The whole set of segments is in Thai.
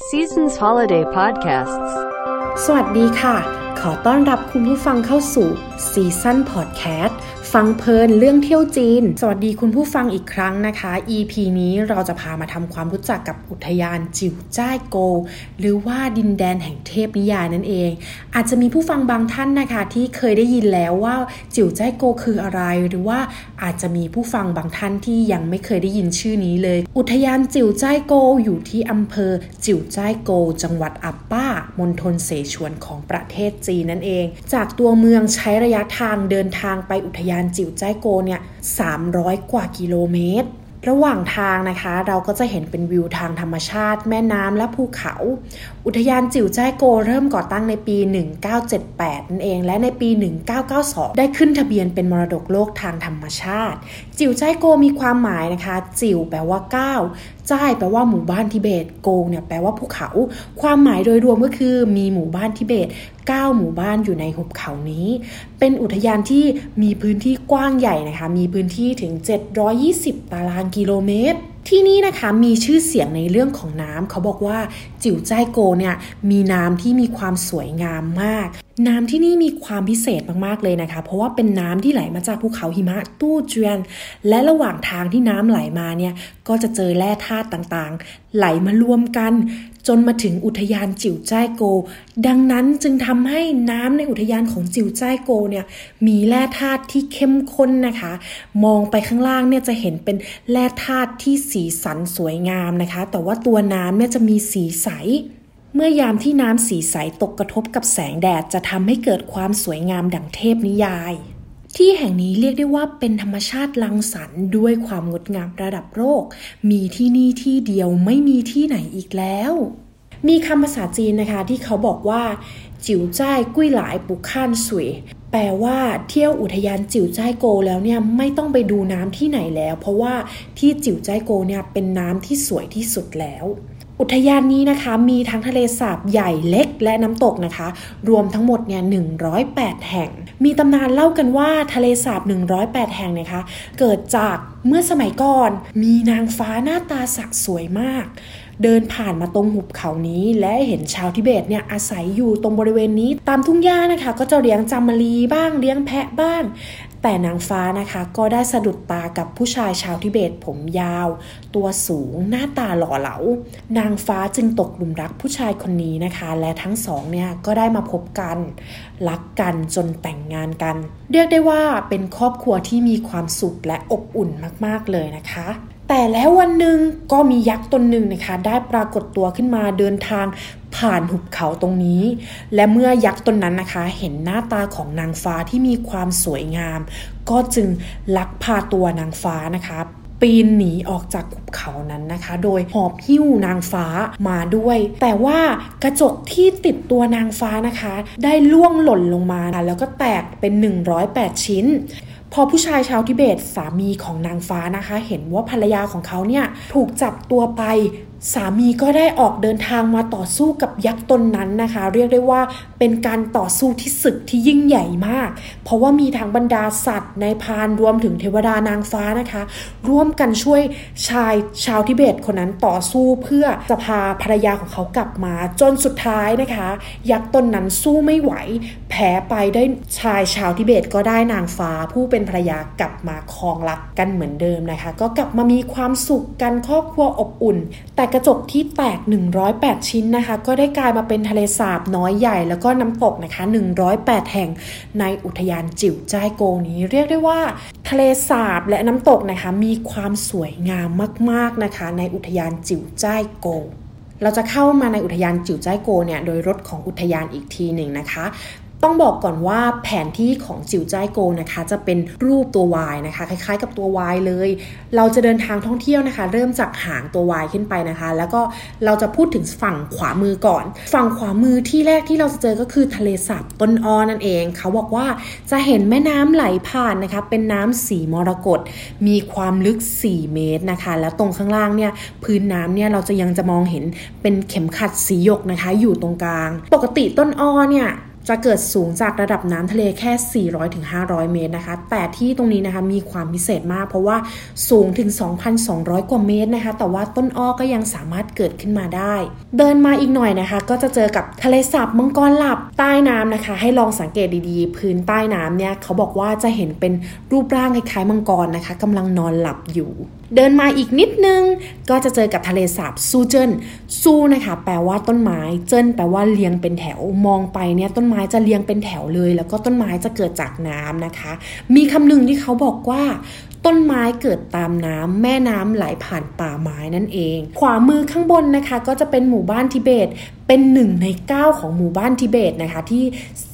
Seasons Holiday Podcasts. สวัสดีค่ะ ขอต้อนรับคุณผู้ฟังเข้าสู่ซีซั ฟังเพลินเรื่องเที่ยวจีน สวัสดีคุณผู้ฟังอีกครั้งนะคะ EP นี้เราจะพามาทำความรู้จักกับอุทยานจิ๋วจ้ายโก หรือว่าดินแดนแห่งเทพนิยายนั่นเอง อาจจะมีผู้ฟังบางท่านนะคะ ที่เคยได้ยินแล้วว่าจิ๋วจ้ายโกคืออะไร หรือว่าอาจจะมีผู้ฟังบางท่านที่ยังไม่เคยได้ยินชื่อนี้เลย อุทยานจิ๋วจ้ายโกอยู่ที่อำเภอจิ๋วจ้ายโก จังหวัดอัปป้ามณฑลเสฉวนของประเทศจีนนั่นเอง จากตัวเมืองใช้ระยะทางเดินทางไปอุทยานจิ๋วจ้ายโกเนี่ย300 กว่ากิโลเมตร ระหว่างทางนะคะ เราก็จะเห็นเป็นวิวทางธรรมชาติ แม่น้ำและภูเขา อุทยานจิ๋วจ้ายโกเริ่มก่อตั้งในปี 1978 นั่นเอง และในปี 1992 ได้ขึ้นทะเบียนเป็นมรดกโลกทางธรรมชาติ จิ๋วจ้ายโกมีความหมายนะคะ จิ๋วแปลว่าก้าจ้ายแปลว่าหมู่บ้านทิเบต โกเนี่ยแปลว่าภูเขา ความหมายโดยรวมก็คือมีหมู่บ้านทิเบต 9 หมู่บ้านอยู่ในหุบเขานี้ เป็นอุทยานที่มีพื้นที่กว้างใหญ่นะคะ มีพื้นที่ถึง 720 ตารางกิโลเมตรที่นี่นะคะมีชื่อเสียงในเรื่องของน้ำเขาบอกว่าจิ๋วจ้ายโกเนี่ยมีน้ำที่มีความสวยงามมากน้ำที่นี่มีความพิเศษมากๆเลยนะคะ เพราะว่าเป็นน้ำที่ไหลมาจากภูเขาหิมะตู้เจียน และระหว่างทางที่น้ำไหลมาเนี่ยก็จะเจอแร่ธาตุต่างๆ ไหลมารวมกัน จนมาถึงอุทยานจิ๋วจ้ายโก ดังนั้นจึงทำให้น้ำในอุทยานของจิ๋วจ้ายโกเนี่ยมีแร่ธาตุที่เข้มข้นนะคะ มองไปข้างล่างเนี่ยจะเห็นเป็นแร่ธาตุที่สีสันสวยงามนะคะ แต่ว่าตัวน้ำเนี่ยจะมีสีใส เมื่อยามที่น้ำสีใสตกกระทบกับแสงแดดจะทำให้เกิดความสวยงามดังเทพนิยาย ที่แห่งนี้เรียกได้ว่าเป็นธรรมชาติลังสรรค์ด้วยความงดงามระดับโลก มีที่นี่ที่เดียวไม่มีที่ไหนอีกแล้ว มีคำภาษาจีนนะคะที่เขาบอกว่า จิ๋วจ้ายกุ้ยหลายปุกข้านสวยแปลว่าเที่ยวอุทยานจิ๋วจ้ายโกแล้วเนี่ยไม่ต้องไปดูน้ำที่ไหนแล้ว เพราะว่าที่จิ๋วจ้ายโกเนี่ยเป็นน้ำที่สวยที่สุดแล้ว อุทยานนี้นะคะมีทั้งทะเลสาบใหญ่เล็กและน้ำตกนะคะ รวมทั้งหมดเนี่ย108 แห่ง มีตำนานเล่ากันว่าทะเลสาบ 108 แห่งนะคะ เกิดจากเมื่อสมัยก่อนมีนางฟ้าหน้าตาสักสวยมาก เดินผ่านมาตรงหุบเขานี้ และเห็นชาวทิเบตเนี่ยอาศัยอยู่ตรงบริเวณนี้ ตามทุ่งหญ้านะคะ ก็จะเลี้ยงจามรีบ้างเลี้ยงแพะบ้าง แต่นางฟ้านะคะ ก็ได้สะดุดตากับผู้ชายชาวทิเบตผมยาว ตัวสูงหน้าตาหล่อเหลา นางฟ้าจึงตกหลุมรักผู้ชายคนนี้นะคะ และทั้งสองเนี่ยก็ได้มาพบกัน รักกันจนแต่งงานกัน เรียกได้ว่าเป็นครอบครัวที่มีความสุขและอบอุ่นมาก ๆเลยนะคะ แต่แล้ววันหนึ่งก็มียักษ์ตนหนึ่งนะคะ ได้ปรากฏตัวขึ้นมาเดินทางผ่านหุบเขาตรงนี้ และเมื่อยักษ์ตนนั้นนะคะ เห็นหน้าตาของนางฟ้าที่มีความสวยงาม ก็จึงลักพาตัวนางฟ้านะคะปีนหนีออกจากหุบเขานั้นนะคะ โดยหอบหิ้วนางฟ้ามาด้วย แต่ว่ากระจกที่ติดตัวนางฟ้านะคะ ได้ล่วงหล่นลงมาแล้วก็แตกเป็น 108 ชิ้น พอผู้ชายชาวทิเบตสามีของนางฟ้านะคะ เห็นว่าภรรยาของเขาเนี่ยถูกจับตัวไป สามีก็ได้ออกเดินทางมาต่อสู้กับยักษ์ตนนั้นนะคะ เรียกได้ว่าเป็นการต่อสู้ที่ศึกที่ยิ่งใหญ่มาก เพราะว่ามีทั้งบรรดาสัตว์ในพานรวมถึงเทวดานางฟ้านะคะ ร่วมกันช่วยชายชาวทิเบตคนนั้นต่อสู้เพื่อจะพาภรรยาของเขากลับมาจนสุดท้ายนะคะ ยักษ์ตนนั้นสู้ไม่ไหว แพ้ไปได้ชายชาวทิเบตก็ได้นางฟ้า ผู้เป็นภรรยากลับมาครองรักกันเหมือนเดิมนะคะ ก็กลับมามีความสุขกันครอบครัวอบอุ่น แต่กระจกที่แตก 108 ชิ้นนะคะ ก็ได้กลายมาเป็นทะเลสาบน้อยใหญ่แล้วก็น้ำตกนะคะ 108 แห่งในอุทยานจิ๋วจ้ายโกนี้ เรียกได้ว่า ทะเลสาบและน้ำตกนะคะ มีความสวยงามมากๆนะคะ ในอุทยานจิ๋วจ้ายโกเราจะเข้ามาในอุทยานจิ๋วจ้ายโกเนี่ยโดยรถของอุทยานอีกทีหนึ่งนะคะ ต้องบอกก่อนว่าแผนที่ของจิ๋วจ้ายโกนะคะ จะเป็นรูปตัว Y นะคะ คล้ายๆ กับตัว Y เลย เราจะเดินทางท่องเที่ยวนะคะ เริ่มจากหางตัว Y ขึ้นไปนะคะ แล้วก็เราจะพูดถึงฝั่งขวามือก่อน ฝั่งขวามือที่แรกที่เราจะเจอก็คือทะเลสาบต้นอ้อนั่นเอง เขาบอกว่าจะเห็นแม่น้ำไหลผ่านนะคะ เป็นน้ำสีมรกตมีความลึก 4 เมตรนะคะ แล้วตรงข้างล่างเนี่ยพื้นน้ำเนี่ยเราจะยังจะมองเห็นเป็นเข็มขัดสีหยกนะคะ อยู่ตรงกลาง ปกติต้นอ้อเนี่ย จะเกิดสูงจากระดับน้ำทะเลแค่ 400-500 เมตรนะคะ แต่ที่ตรงนี้นะคะมีความพิเศษมาก เพราะว่าสูงถึง 2,200 กว่าเมตรนะคะ แต่ว่าต้นอ้อก็ยังสามารถเกิดขึ้นมาได้ เดินมาอีกหน่อยนะคะ ก็จะเจอกับทะเลสาบมังกรหลับใต้น้ำนะคะ ให้ลองสังเกตดีๆ พื้นใต้น้ำเนี่ยเขาบอกว่าจะเห็นเป็นรูปร่างคล้ายๆมังกรนะคะกำลังนอนหลับอยู่เดินมาอีกนิดนึงก็จะเจอกับทะเลสาบซูเจินซูนะคะ แปลว่าต้นไม้ เจินแปลว่าเรียงเป็นแถวมองไปเนี่ยต้นไม้จะเรียงเป็นแถวเลย แล้วก็ต้นไม้จะเกิดจากน้ำนะคะ มีคำหนึ่งที่เขาบอกว่าต้นไม้เกิดตามน้ำแม่น้ำไหลผ่านป่าไม้นั่นเอง ขวามือข้างบนนะคะ ก็จะเป็นหมู่บ้านทิเบตเป็นหนึ่งใน 9 ของหมู่บ้านทิเบตนะคะ ที่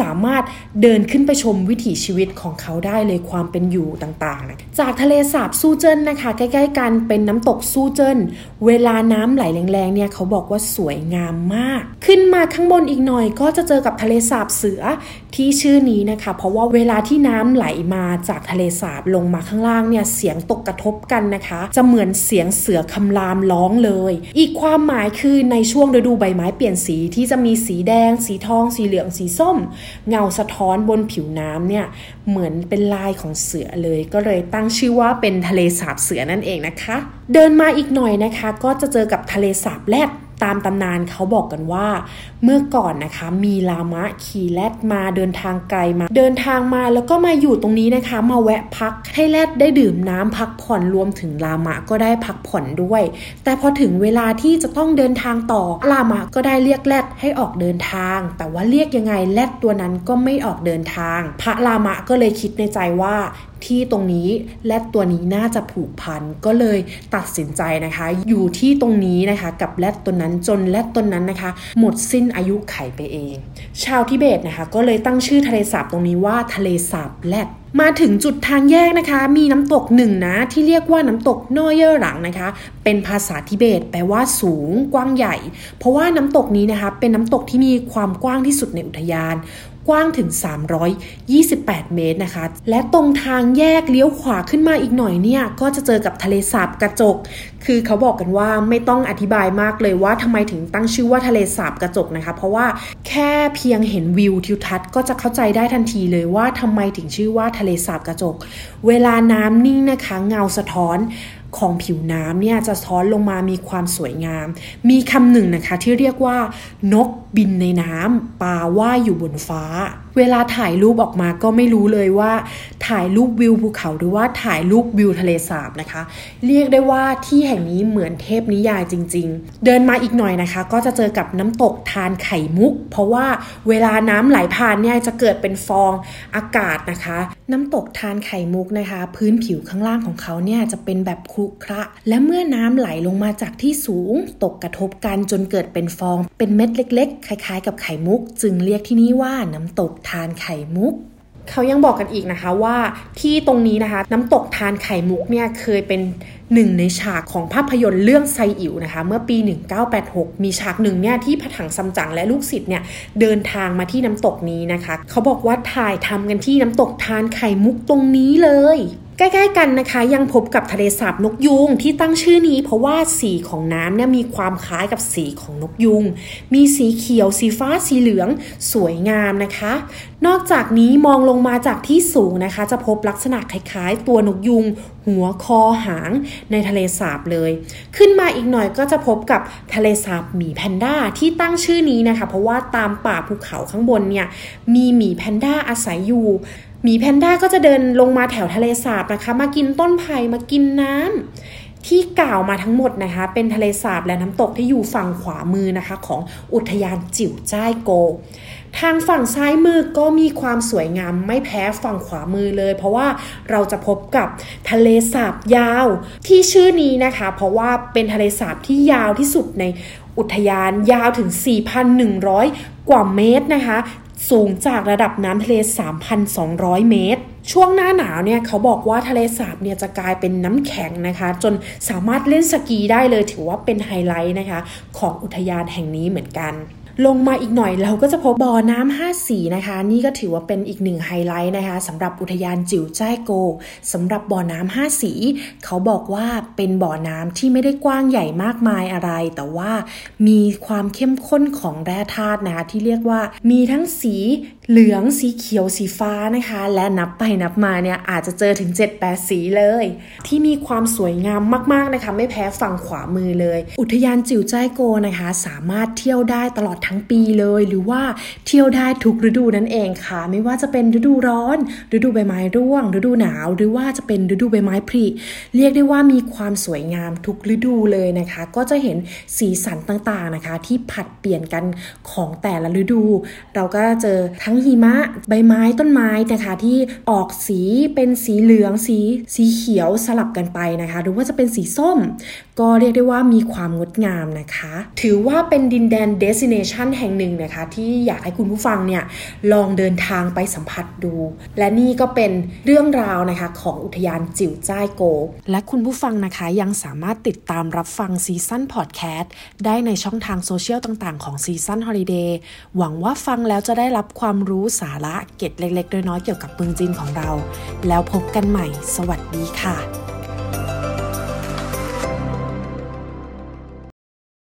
สามารถเดินขึ้นไปชมวิถีชีวิตของเขาได้เลยความเป็นอยู่ต่างๆนะจากทะเลสาบซูเจิ้นนะคะ ใกล้ๆกันเป็นน้ำตกซูเจิ้นเวลาน้ำไหลแรงๆเนี่ยเขาบอกว่าสวยงามมาก ขึ้นมาข้างบนอีกหน่อย ก็จะเจอกับทะเลสาบเสือที่ชื่อนี้นะคะ เพราะว่าเวลาที่น้ำไหลมาจากทะเลสาบลงมาข้างล่างเนี่ยเสียงตกกระทบกันนะคะ จะเหมือนเสียงเสือคำรามร้องเลย อีกความหมายคือในช่วงฤดูใบไม้เปลี่ยนสีที่จะมีสีแดง สีทอง สีเหลือง สีส้ม เงาสะท้อนบนผิวน้ำเนี่ยเหมือนเป็นลายของเสือเลย ก็เลยตั้งชื่อว่าเป็นทะเลสาบเสือนั่นเองนะคะ เดินมาอีกหน่อยนะคะ ก็จะเจอกับทะเลสาบแรด ตามตำนานเขาบอกกันว่า เมื่อก่อนนะคะ มีลามะขี่แรดมาเดินทางไกลมา เดินทางมาแล้วก็มาอยู่ตรงนี้นะคะ มาแวะพักให้แรดได้ดื่มน้ำพักผ่อนรวมถึงลามะก็ได้พักผ่อนด้วย แต่พอถึงเวลาที่จะต้องเดินทางต่อลามะก็ได้เรียกแรดให้ออกเดินทาง แต่ว่าเรียกยังไงแรดตัวนั้นก็ไม่ออกเดินทาง พระลามะก็เลยคิดในใจว่าที่ตรงนี้และตัวนี้น่าจะผูกพันก็เลยตัดสินใจนะคะ อยู่ที่ตรงนี้นะคะ กับแรดตัวนั้นจนและต้นนั้นนะคะ หมดสิ้นอายุไขไปเอง ชาวทิเบตนะคะ ก็เลยตั้งชื่อทะเลสาบตรงนี้ว่าทะเลสาบแลดมาถึงจุดทางแยกนะคะ มีน้ำตกหนึ่งนะที่เรียกว่าน้ำตกนอเยอร์หลังนะคะ เป็นภาษาทิเบต แปลว่าสูงกว้างใหญ่ เพราะว่าน้ำตกนี้นะคะ เป็นน้ำตกที่มีความกว้างที่สุดในอุทยาน กว้างถึง 328 เมตรนะคะ และตรงทางแยกเลี้ยวขวาขึ้นมาอีกหน่อยเนี่ยก็จะเจอกับทะเลสาบกระจก คือเขาบอกกันว่าไม่ต้องอธิบายมากเลยว่าทำไมถึงตั้งชื่อว่าทะเลสาบกระจกนะคะ เพราะว่าแค่เพียงเห็นวิวทิวทัศน์ก็จะเข้าใจได้ทันทีเลยว่าทำไมถึงชื่อว่าทะเลสาบกระจก เวลาน้ำนิ่งนะคะเงาสะท้อน ของผิวน้ำเนี่ยจะซ้อนลงมามีความสวยงาม มีคำหนึ่งนะคะที่เรียกว่า นกบินในน้ำปลาว่ายอยู่บนฟ้า เวลาถ่ายรูปออกมาก็ไม่รู้เลยว่า ถ่ายรูปวิวภูเขาหรือว่าถ่ายรูปวิวทะเลสาบนะคะ เรียกได้ว่าที่แห่งนี้เหมือนเทพนิยายจริง ๆ เดินมาอีกหน่อยนะคะ ก็จะเจอกับน้ำตกทานไข่มุก เพราะว่าเวลาน้ำไหลผ่านเนี่ยจะเกิดเป็นฟองอากาศนะคะ น้ำตกทานไข่มุกนะคะ พื้นผิวข้างล่างของเขาเนี่ยจะเป็นแบบครุขระและเมื่อน้ำไหลลงมาจากที่สูง ตกกระทบกันจนเกิดเป็นฟอง เป็นเม็ดเล็ก ๆ คล้าย ๆ กับไข่มุก จึงเรียกที่นี่ว่าน้ำตกทานไข่มุกเขายังบอกกันอีกนะคะว่าที่ตรงนี้นะคะ น้ำตกทานไข่มุกเนี่ยเคยเป็นหนึ่งในฉากของภาพยนตร์เรื่องไซอิ๋วนะคะ เมื่อปี 1986 มีฉากหนึ่งเนี่ยที่ผถังซัมจั๋งและลูกศิษย์เนี่ยเดินทางมาที่น้ำตกนี้นะคะ เขาบอกว่าถ่ายทำกันที่น้ำตกทานไข่มุกตรงนี้เลย ใกล้ๆกันนะคะ ยังพบกับทะเลสาบนกยูงที่ตั้งชื่อนี้ เพราะว่าสีของน้ำเนี่ยมีความคล้ายกับสีของนกยูงมีสีเขียว สีฟ้าสีเหลือง สวยงามนะคะ นอกจากนี้มองลงมาจากที่สูงนะคะ จะพบลักษณะคล้ายๆ ตัวนกยุง หัวคอหางในทะเลสาบเลย ขึ้นมาอีกหน่อยก็จะพบกับทะเลสาบหมีแพนด้าที่ตั้งชื่อนี้นะคะ เพราะว่าตามป่าภูเขาข้างบนเนี่ยมีหมีแพนด้าอาศัยอยู่ หมีแพนด้าก็จะเดินลงมาแถวทะเลสาบนะคะ มากินต้นไผ่มากินน้ำที่กล่าวมาทั้งหมดนะคะ เป็นทะเลสาบและน้ำตกที่อยู่ฝั่งขวามือนะคะ ของอุทยานจิ๋วจ้ายโก ทางฝั่งซ้ายมือก็มีความสวยงามไม่แพ้ฝั่งขวามือเลย เพราะว่าเราจะพบกับทะเลสาบยาวที่ชื่อนี้นะคะ เพราะว่าเป็นทะเลสาบที่ยาวที่สุดในอุทยานยาวถึง 4,100 กว่าเมตรนะคะ สูงจากระดับน้ำทะเล 3,200 เมตร ช่วงหน้าหนาวเนี่ยเขาบอกว่าทะเลสาบเนี่ยจะกลายเป็นน้ำแข็งนะคะ จนสามารถเล่นสกีได้เลยถือว่าเป็นไฮไลท์นะคะ ของอุทยานแห่งนี้เหมือนกัน ลงมาอีกหน่อยเราก็จะพบบ่อน้ำห้าสีนะคะ นี่ก็ถือว่าเป็นอีกหนึ่งไฮไลท์นะคะสำหรับอุทยานจิ่วจ้ายโกวสำหรับบ่อน้ำห้าสี เขาบอกว่าเป็นบ่อน้ำที่ไม่ได้กว้างใหญ่มากมายอะไร แต่ว่ามีความเข้มข้นของแร่ธาตุนะคะที่เรียกว่ามีทั้งสีเหลืองสีเขียวสีฟ้านะคะ และนับไปนับมาเนี่ยอาจจะเจอถึง 7-8 สีเลย ที่มีความสวยงามมากๆนะคะ ไม่แพ้ฝั่งขวามือเลย อุทยานจิ๋วจ้ายโกนะคะ สามารถเที่ยวได้ตลอดทั้งปีเลย หรือว่าเที่ยวได้ทุกฤดูนั่นเองค่ะ ไม่ว่าจะเป็นฤดูร้อน ฤดูใบไม้ร่วง ฤดูหนาว หรือว่าจะเป็นฤดูใบไม้ผลิเรียกได้ว่ามีความสวยงามทุกฤดูเลยนะคะ ก็จะเห็นสีสันต่างๆนะคะ ที่ผัดเปลี่ยนกันของแต่ละฤดู เราก็เจอทั้งหิมะใบไม้ต้นไม้นะคะที่ออกสีเป็นสีเหลืองสี สีเขียวสลับกันไปนะคะ หรือว่าจะเป็นสีส้ม ก็เรียกได้ว่ามีความงดงามนะคะ ถือว่าเป็นดินแดนเดสิเนชันแห่งหนึ่งนะคะ ที่อยากให้คุณผู้ฟังเนี่ยลองเดินทางไปสัมผัสดู และนี่ก็เป็นเรื่องราวนะคะของอุทยานจิ่วจ้ายโกว และคุณผู้ฟังนะคะยังสามารถติดตามรับฟัง Season Podcast ได้ในช่องทางโซเชียลต่างๆของ Season Holiday หวังว่าฟังแล้วจะได้รับความรู้สาระเกร็ดเล็กๆน้อยๆเกี่ยวกับเมืองจีนของเรา แล้วพบกันใหม่ สวัสดีค่ะ